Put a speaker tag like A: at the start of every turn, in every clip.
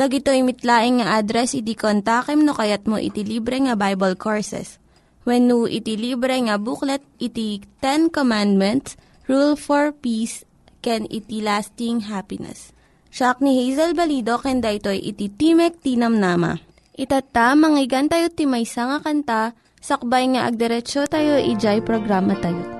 A: Tag ito mitlaing nga address iti kontakem no kayat mo iti libre nga Bible Courses. When no iti libre nga booklet iti Ten Commandments, Rule for Peace, can iti lasting happiness. Siya ni Hazel Balido ken daytoy iti Timek Tinam Nama. Itata manggigan tayo timaysa nga kanta sakbay nga agderetsyo tayo ijay programa tayo.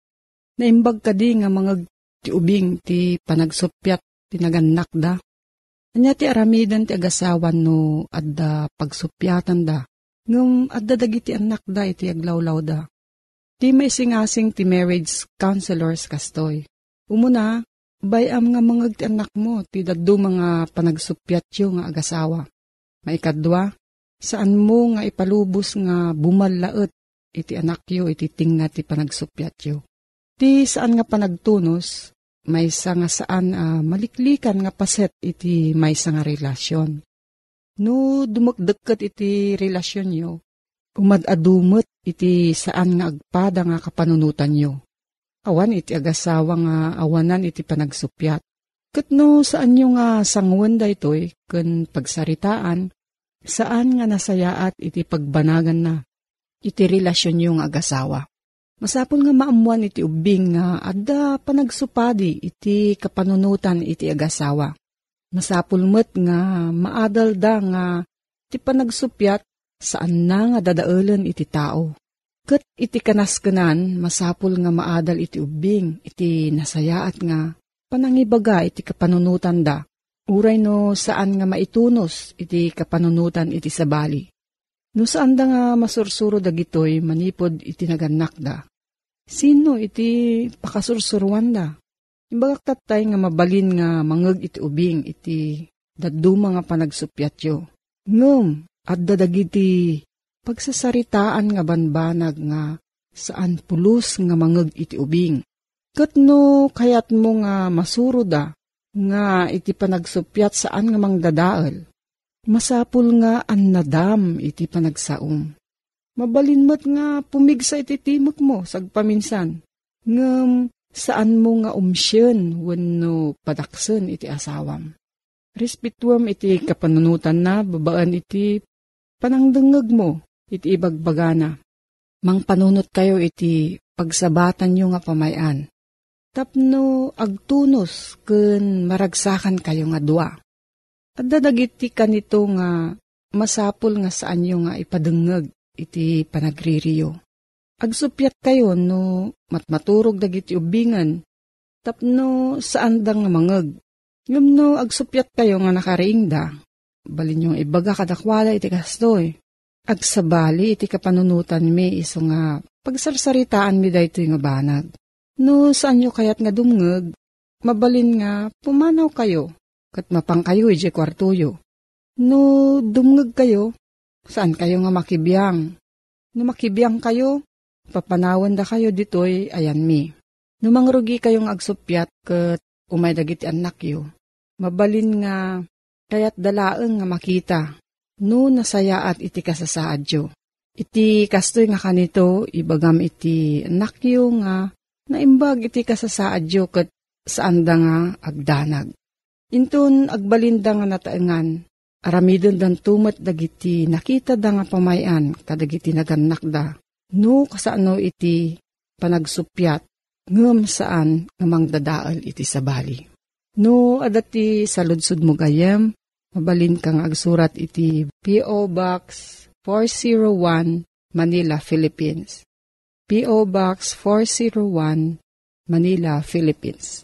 B: Naimbag ka di nga mga ti ubing ti panagsupyat ti naganak da. Anya ti aramidan ti agasawan no adda pagsupyatan da. Ngum adda dagiti anak da iti aglawlaw da. Ti may singasing ti marriage counselors kastoy. Umuna, bayam nga mga ti anak mo, ti daddo mga panagsupyat yo nga agasawa. Maikadwa, saan mo nga ipalubos nga bumalaet iti anak yo, iti tingna ti panagsupyat yo. Ti saan nga panagtunos, may nga saan uh, maliklikan nga paset iti may nga relasyon. No dumagdagkat iti relasyon yo, umadadumot iti saan nga agpada nga kapanunutan nyo. Awan iti agasawa nga awanan iti panagsupyat. Kat no saan nyo nga sangwan da ito'y kun pagsaritaan, saan nga nasayaat iti pagbanagan na iti relasyon nyo nga agasawa. Masapol nga maamuan iti ubing nga adda panagsupadi iti kapanunutan iti agasawa. Masapul met nga maadal da nga iti panagsupyat saan na nga dadaulan iti tao. Kat iti kanaskanan, masapul nga maadal iti ubing, iti nasayaat nga, panangibaga iti kapanunutan da. Uray no saan nga maitunos iti kapanunutan iti sabali. No saan da nga masursuro dagitoy manipod iti naganak da. Sino iti pakasursuruan da? Imbagak tatay nga mabalin nga mangag iti ubing iti daduma nga panagsupyat yo. Ngum, at dadagiti pagsasaritaan nga banbanag nga saan pulos nga mangag iti ubing. Kat no kayat mo nga masuro da nga iti panagsupyat saan nga mangdadaal. Masapul nga an nadam iti panagsaom. Mabalin mat nga pumigsa iti timok mo sagpaminsan. Ngam saan mo nga umsyon wenno padaksen iti asawam. Respetuam iti kapanunutan na babaan iti panangdengeg mo iti ibagbagana. Mang panunot kayo iti pagsabatan nyo nga pamayan. Tapno agtunos kun maragsakan kayo nga dua. At dadagiti kanito nga masapul nga saan nyo nga ipadengeg iti panagririyo. Agsupyat kayo no matmaturog dagiti ubingan tapno saan da nga mangeg. Ngam no agsupyat kayo nga nakariingda, balin yung ibaga kadakwala iti kastoy. Agsabali iti kapanunutan mi iso nga pagsarsaritaan mi dayto nga banag. No saan nyo kayat nga dumngeg, mabalin nga pumanaw kayo, kat mapang kayo iti kwartuyo. No dumngeg kayo, saan kayo nga makibiyang? No makibiyang kayo, papanawan da kayo ditoy ayan mi. No mangrugi kayong agsupyat kat umay dagiti anak yo. Mabalin nga kayat dalaeng nga makita no nasayaat iti kasasaad yo. Iti kastoy nga kanito ibagam iti anak yo nga naimbag iti kasasaad yo kat saan da nga agdanag. Intun agbalinda nga nataengan aramidon dan tumat dagiti nakita da nga pamayan kadagiti naganak da. No kasano iti panagsupyat ngem saan nga mangdadaal iti sabali. No, adati sa ludsud mo gayem, mabalin kang agsurat iti P.O. Box 401 Manila, Philippines. P.O. Box 401 Manila, Philippines.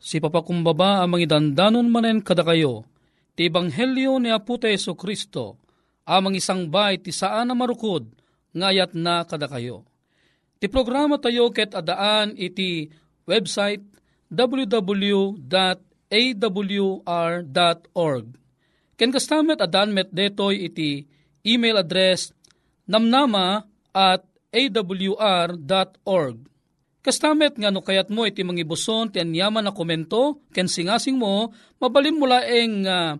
C: si papakumbaba ang mga dandanon manen kada kayo, ti Ebanghelyo ni Aputa Yeso Kristo, amang isang bay ti saan na marukod, ngayat na kada kayo. Ti programa tayo ket adaan iti website www.awr.org. Ken kastamet adan met detoy iti email address namnama at awr.org. Kastamet nga no kayat mo iti mangibuson ti anyaman na komento ken singasing mo mabalin mo laeng uh,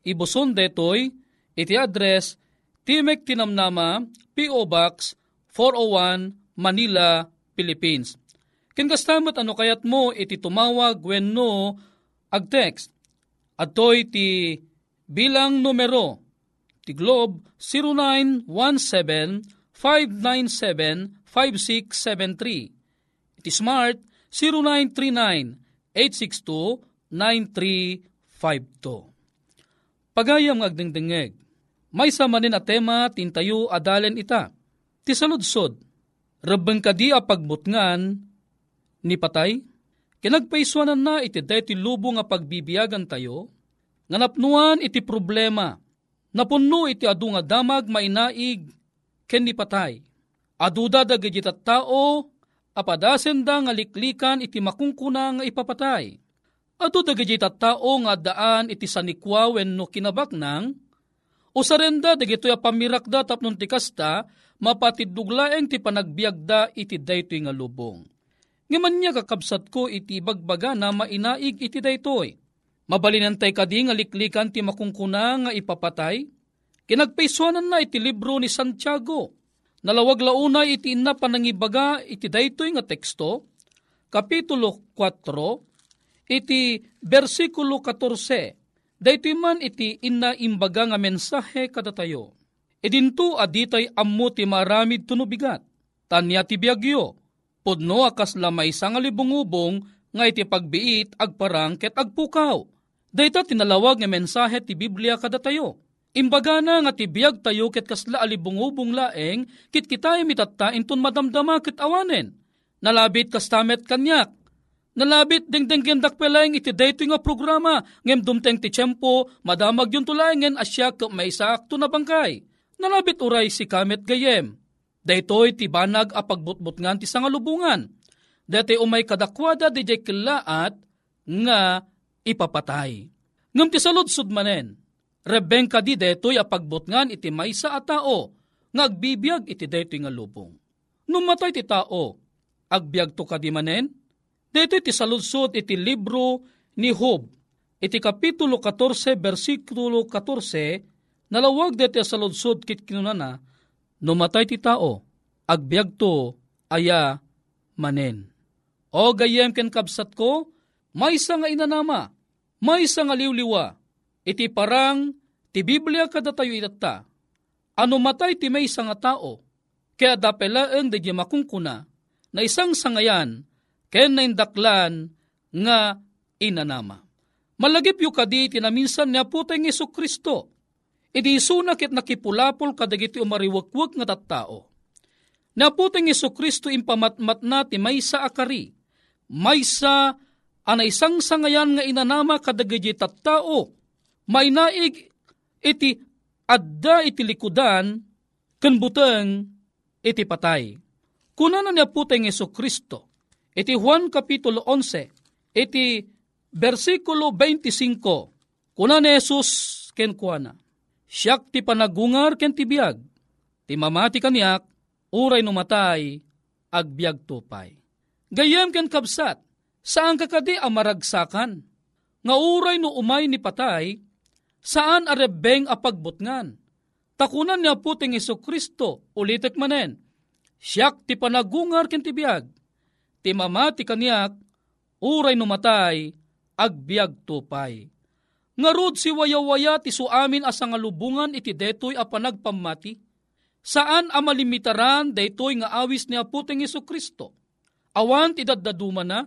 C: ibuson detoy iti address Timek Tinamnama P.O. Box 401 Manila, Philippines. Ken kastamet ano kayat mo iti tumawag wenno ag text. Atoy ti bilang numero ti Globe 0917-597-5673. Iti Smart 0939-862-9352. Pagayam agdingdingeg, may samanin a tema tintayo adalen ita. Ti saludsod, rabang kadi a pagbutngan ni patay, kinagpaiswanan na iti deti lubong nga pagbibiyagan tayo, nga napnuan iti problema, napunno iti adu nga damag mainaig, ken ni patay. Aduda dagiti tao, apadasen da nga liklikan iti makungkuna nga ipapatay. Adu dagiti tao nga daan iti sanikwa wenno kinabaknang, usarenda dagitoy pamirakda tapnon ti kasta, mapatiduglaeng ti panagbiagda iti daytoy nga lubong. Ngaman niya kakabsat ko iti bagbaga na mainaig iti daytoy. Mabalinantay kadi nga liklikan ti makungkuna nga ipapatay. Kinagpaisuanan na iti libro ni Santiago. Nalawag launa iti inna panangibaga iti daytoy nga teksto. Kapitulo 4, iti versikulo 14. Daytoy man iti inna imbaga nga mensahe kada tayo. Idinto aditay ammo ti maramid tunubigat. Tanya ti biagyo. Pudno akas lamay nga libungubong nga iti pagbiit agparang ket agpukaw Dayta tinalawag nga mensahe ti Biblia kada tayo. Imbaga na nga ti biyag tayo ket kasla alibungubong laeng kit kitay mitatta inton madamdama ket awanen. Nalabit kastamet kanyak. Nalabit dingding gendak pelaeng iti dayto nga programa ngem dumteng ti tiyempo madamag yung tulaengen asya ka may sakto na bangkay. Nalabit uray si kamet gayem. Daytoy ti banag a pagbutbutngan ti sangalubungan. Dati umay kadakwada di kilaat nga ipapatay. Ngam ti saludsud manen, rebeng ka di detoy a pagbutngan iti maysa a tao, nga agbibiyag iti detoy nga lubong. Numatay ti tao, agbiag to ka di manen, detoy ti saludsud iti libro ni Hob, iti kapitulo 14, versikulo 14, nalawag deti saludsud kit kinunana, numatay ti tao, agbiag to aya manen. O gayem ken kabsat ko, may nga inanama, may nga liwliwa, iti parang ti Biblia kada tayo itatta, ano matay ti may nga tao, kaya dapelaan di makungkuna, na isang sangayan, ken na indaklan nga inanama. Malagip yu kadi tinaminsan niya putay ng Iso Kristo, iti sunakit nakipulapol kadagiti umariwakwak nga tattao. Naputay ng Iso Kristo impamatmat na ti may sa akari, may sa ana isang sangayan nga inanama kadagiti tattao, may naig iti adda iti likudan, ken buteng iti patay. Kunanan niya puteng Yeso Kristo, iti Juan Kapitulo 11, iti versikulo 25, kunan ni Jesus ken kuana, siyak ti panagungar ken ti biag, ti mamati kaniyak, uray numatay, agbiag tupay. Gayam ken kabsat, Saan kakadi ang maragsakan? Nga uray no umay ni patay, saan arebeng apagbutngan? Takunan niya puting Iso Kristo, ulitek manen, siyak ti panagungar ken ti biag, ti mamati kaniyak, uray no matay, agbiag tupay. Nga rod si wayawaya ti suamin asa nga lubungan iti detoy a panagpamati. Saan a malimitaran daytoy nga awis ni Aputeng Iso Kristo? Awan ti daddaduma na,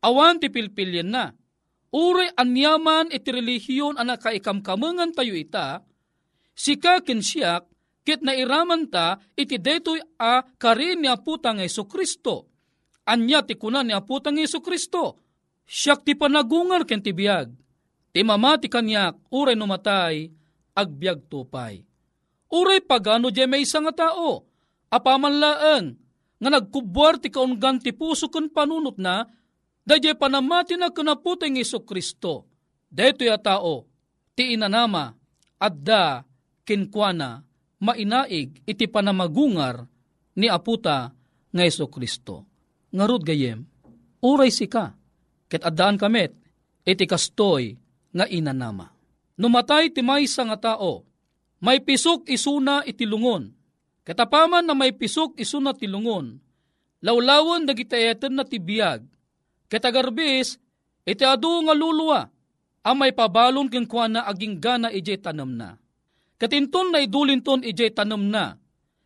C: awan ti pilpilyen na. Uri anyaman iti relihiyon ana kaikamkamangan tayo ita, sika siyak, kit nairaman ta iti detoy a karin ni Aputang Iso Kristo. Anya ti kunan ni Aputang Iso Kristo. Siyak ti panagungar ken ti biyag. Ti mamati kanyak, uray numatay, agbyag tupay. Uray pagano di may isang tao, apamanlaan, nga nagkubwar ti kaungan ti puso kun panunot na, dadya panamati na kanaputeng Iso Kristo. Deto ya tao, ti inanama, adda, kinkwana, mainaig, iti panamagungar, ni aputa nga Iso Kristo. Ngarod gayem, uray sika, ket addaan kamet, iti kastoy nga inanama. Numatay ti maysa nga tao, may pisok isuna itilungon. Katapaman na may pisok isuna tilungon. Lawlawan dagitayetan na tibiyag. Katagarbis, iti adu nga luluwa. Amay pabalon ken kwa na aging gana ijay tanam na. Katinton na idulinton ijay tanam na.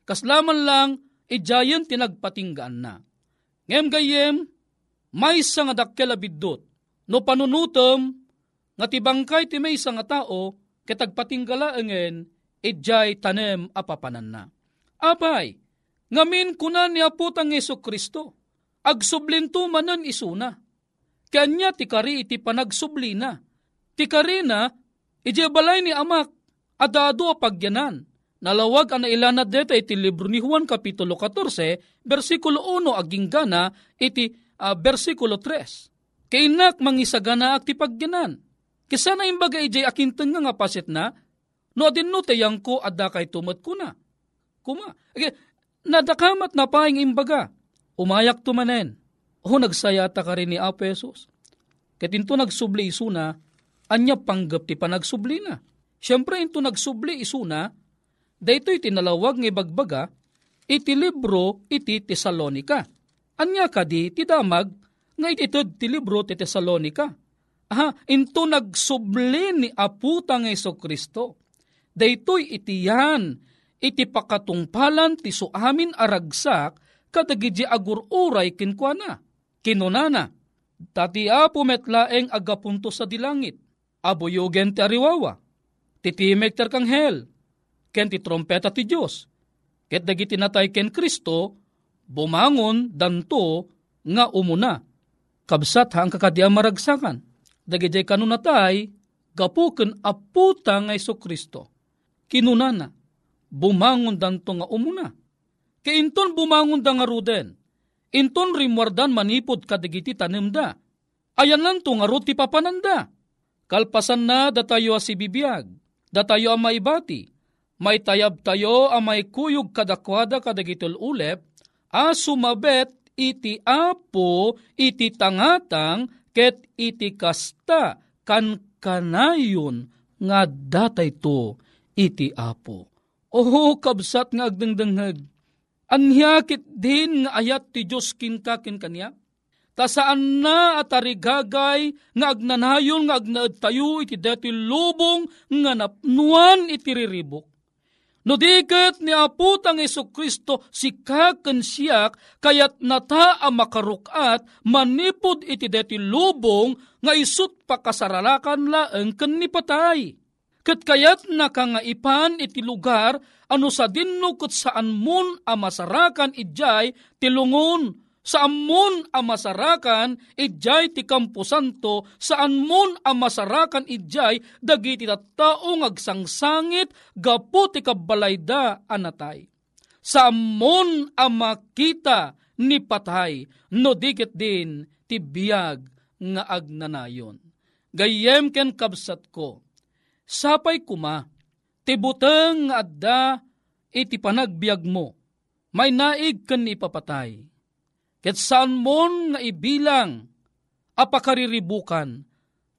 C: Kaslaman lang ijayan tinagpatinggaan na. Ngem gayem, may nga dakkel abiddot. No panunutom, nga tibangkay ti may nga tao, kitagpatinggala engen, ijay tanem apapanan na. Apay, ngamin kunan ni aputang Yeso Kristo, agsublinto manan isuna. Kanya ti kari iti panagsubli na. Ti kari na, iti balay ni amak, adado a pagyanan. Nalawag ang nailanad dito iti libro ni Juan Kapitulo 14, versikulo 1 aging gana, iti uh, versikulo 3. Kainak mangisagana ak ti pagyanan. Kisa na imbaga ijay akinteng nga pasit na, no adin no tayang ko adda kay tumat ko na. Kuma, okay, nadakamat na paing imbaga, umayak tumanen, o nagsayata ka rin ni Apesos. Katinto nagsubli isuna, anya panggap ti panagsubli na. Siyempre into nagsubli isuna, daytoy tinalawag ng ibagbaga, iti libro iti Tesalonika. Anya ka di ti damag, nga ititod ti libro ti Tesalonika. Aha, into nagsubli ni Aputa ng Iso Kristo. Daytoy iti yan, iti pakatungpalan ti suamin aragsak, kadagidya agururay kinkwana. Kinunana, tati apo metlaeng agapunto sa dilangit, abuyugen ti ariwawa, titimek ter kang hel, ken ti trompeta ti Diyos. Ket dagiti natay ken Kristo, bumangon danto nga umuna. Kabsat hang kakadya maragsakan. Dagiti kanunatay, gapuken aputa nga Iso Kristo. Kinunana, bumangon danto nga umuna. Kainton bumangon da nga ruden. Inton rimwardan manipod kadagiti tanemda. Ayan lang to nga ruti papananda. Kalpasan na datayo si bibiyag. Datayo ang maibati may tayab tayo a may kuyog kadakwada kadagitol ulep, a sumabet iti apo iti tangatang ket iti kasta kan kanayon nga datay to iti apo. Oho kabsat nga agdengdengheg, anyakit din nga ayat ti Diyos kinka kin ta saan na at arigagay nga agnanayon nga agnaad tayo iti dati lubong nga napnuan iti riribok No diket ni aputang Iso Kristo si kaken siyak kayat nata a makarukat manipod iti deti lubong nga isut pakasaralakan laeng ken ni patay. Ket kayat nakangaipan iti lugar ano sa dinno ket saan mun a masarakan ijay tilungon saan mun a masarakan ijay ti kampusanto, saan mun a masarakan ijay dagiti taong agsangsangit gapu ti kabalayda anatay. Saan mun a makita ni patay, no dikit din ti biyag nga agnanayon. Gayem ken kabsat ko, sapay kuma, ti adda iti panagbiag mo, may naig ken ipapatay Ket saan mon nga ibilang apakariribukan.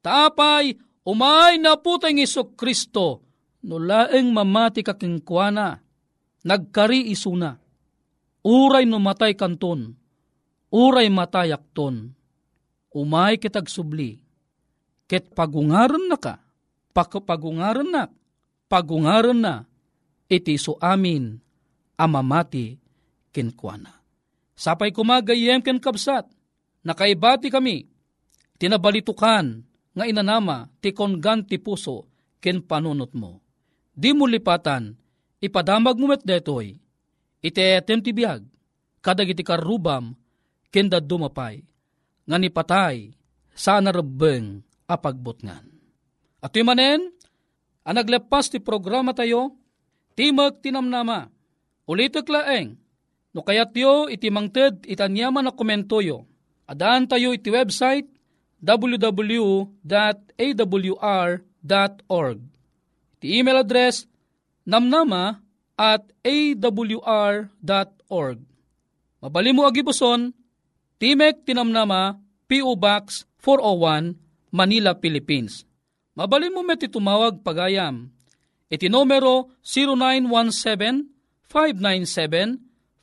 C: Tapay umay na putang Iso Kristo no laeng mamati kakingkwana. Nagkari isuna. Uray numatay kanton. Uray matayak ton. Umay kitag subli. Ket pagungaran na ka. pakapagungaran na, pagungaran na, iti so amin, amamati kenkwana. Sapay kumagayem ken kabsat, nakaibati kami, tinabalitukan, nga inanama, ti konggan ti puso, ken panunot mo. Di mo lipatan, ipadamag mo met detoy, iti etem ti biyag, kadag iti karubam, ken dumapay, nga nipatay, sa narabeng apagbutngan. At manen, ang naglepas ti programa tayo, timag tinamnama, ulitek laeng, no kayat yo iti mangted itanyaman na komentoyo, adaan tayo iti website www.awr.org. Iti email address namnama at awr.org. Mabali mo agibuson, Timek Tinamnama, P.O. Box 401, Manila, Philippines. Mabali mo met tumawag pagayam. Iti numero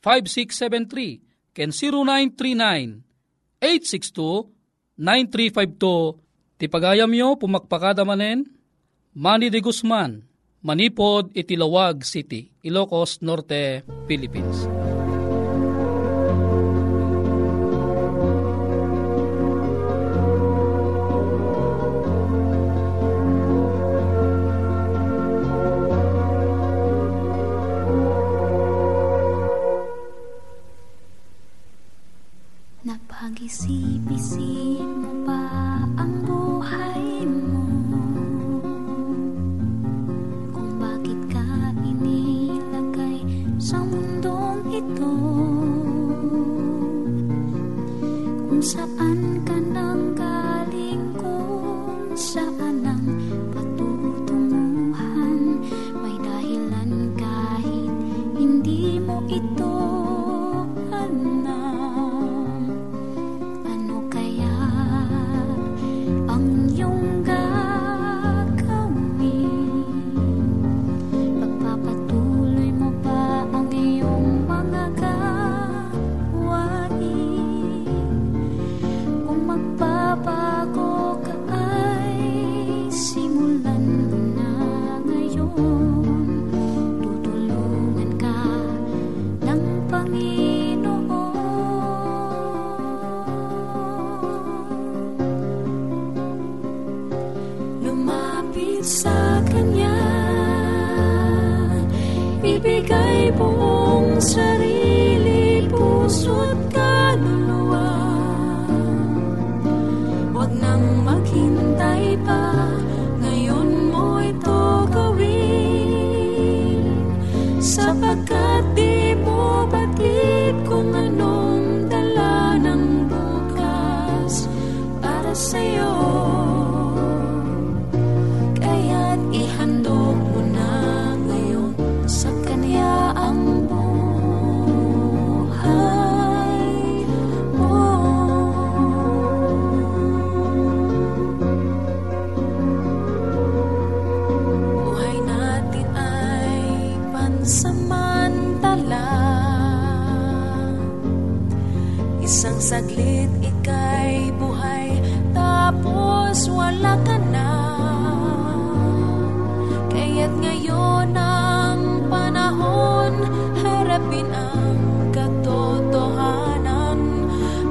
C: 0917-597-5673 ken 0939-862 9352 ti pagayam yo pumakpakada manen. Manny de Guzman Manipod Itilawag City Ilocos Norte Philippines
A: simpaang saglit ika'y buhay Tapos wala ka na. Kaya't ngayon ang panahon Harapin ang katotohanan.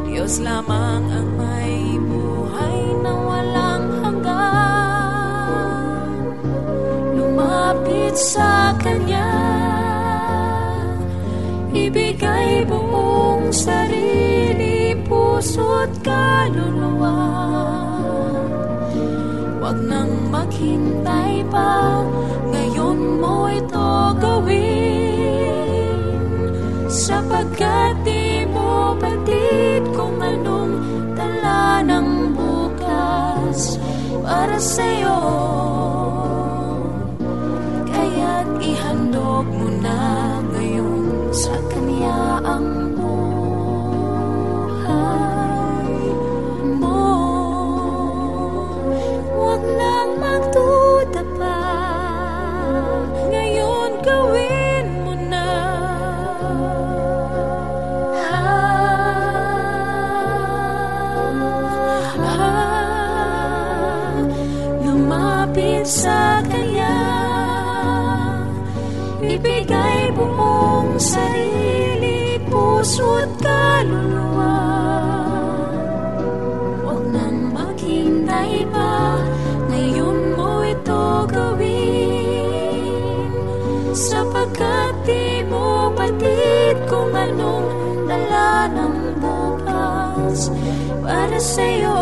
A: Diyos lamang ang may buhay na walang hanggan. Lumapit sa Sapagkat di mo batid kung anong dala ng bukas para sa'yo.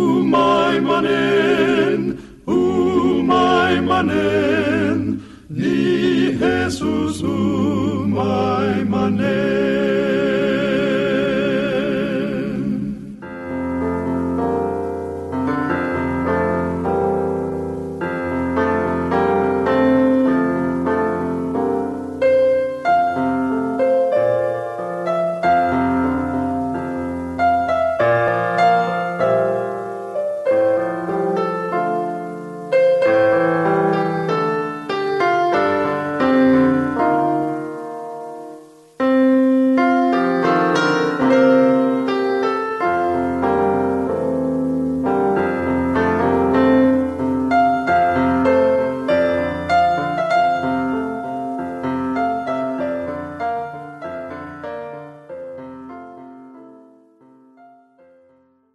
D: manen, umay manen, ni Jesus.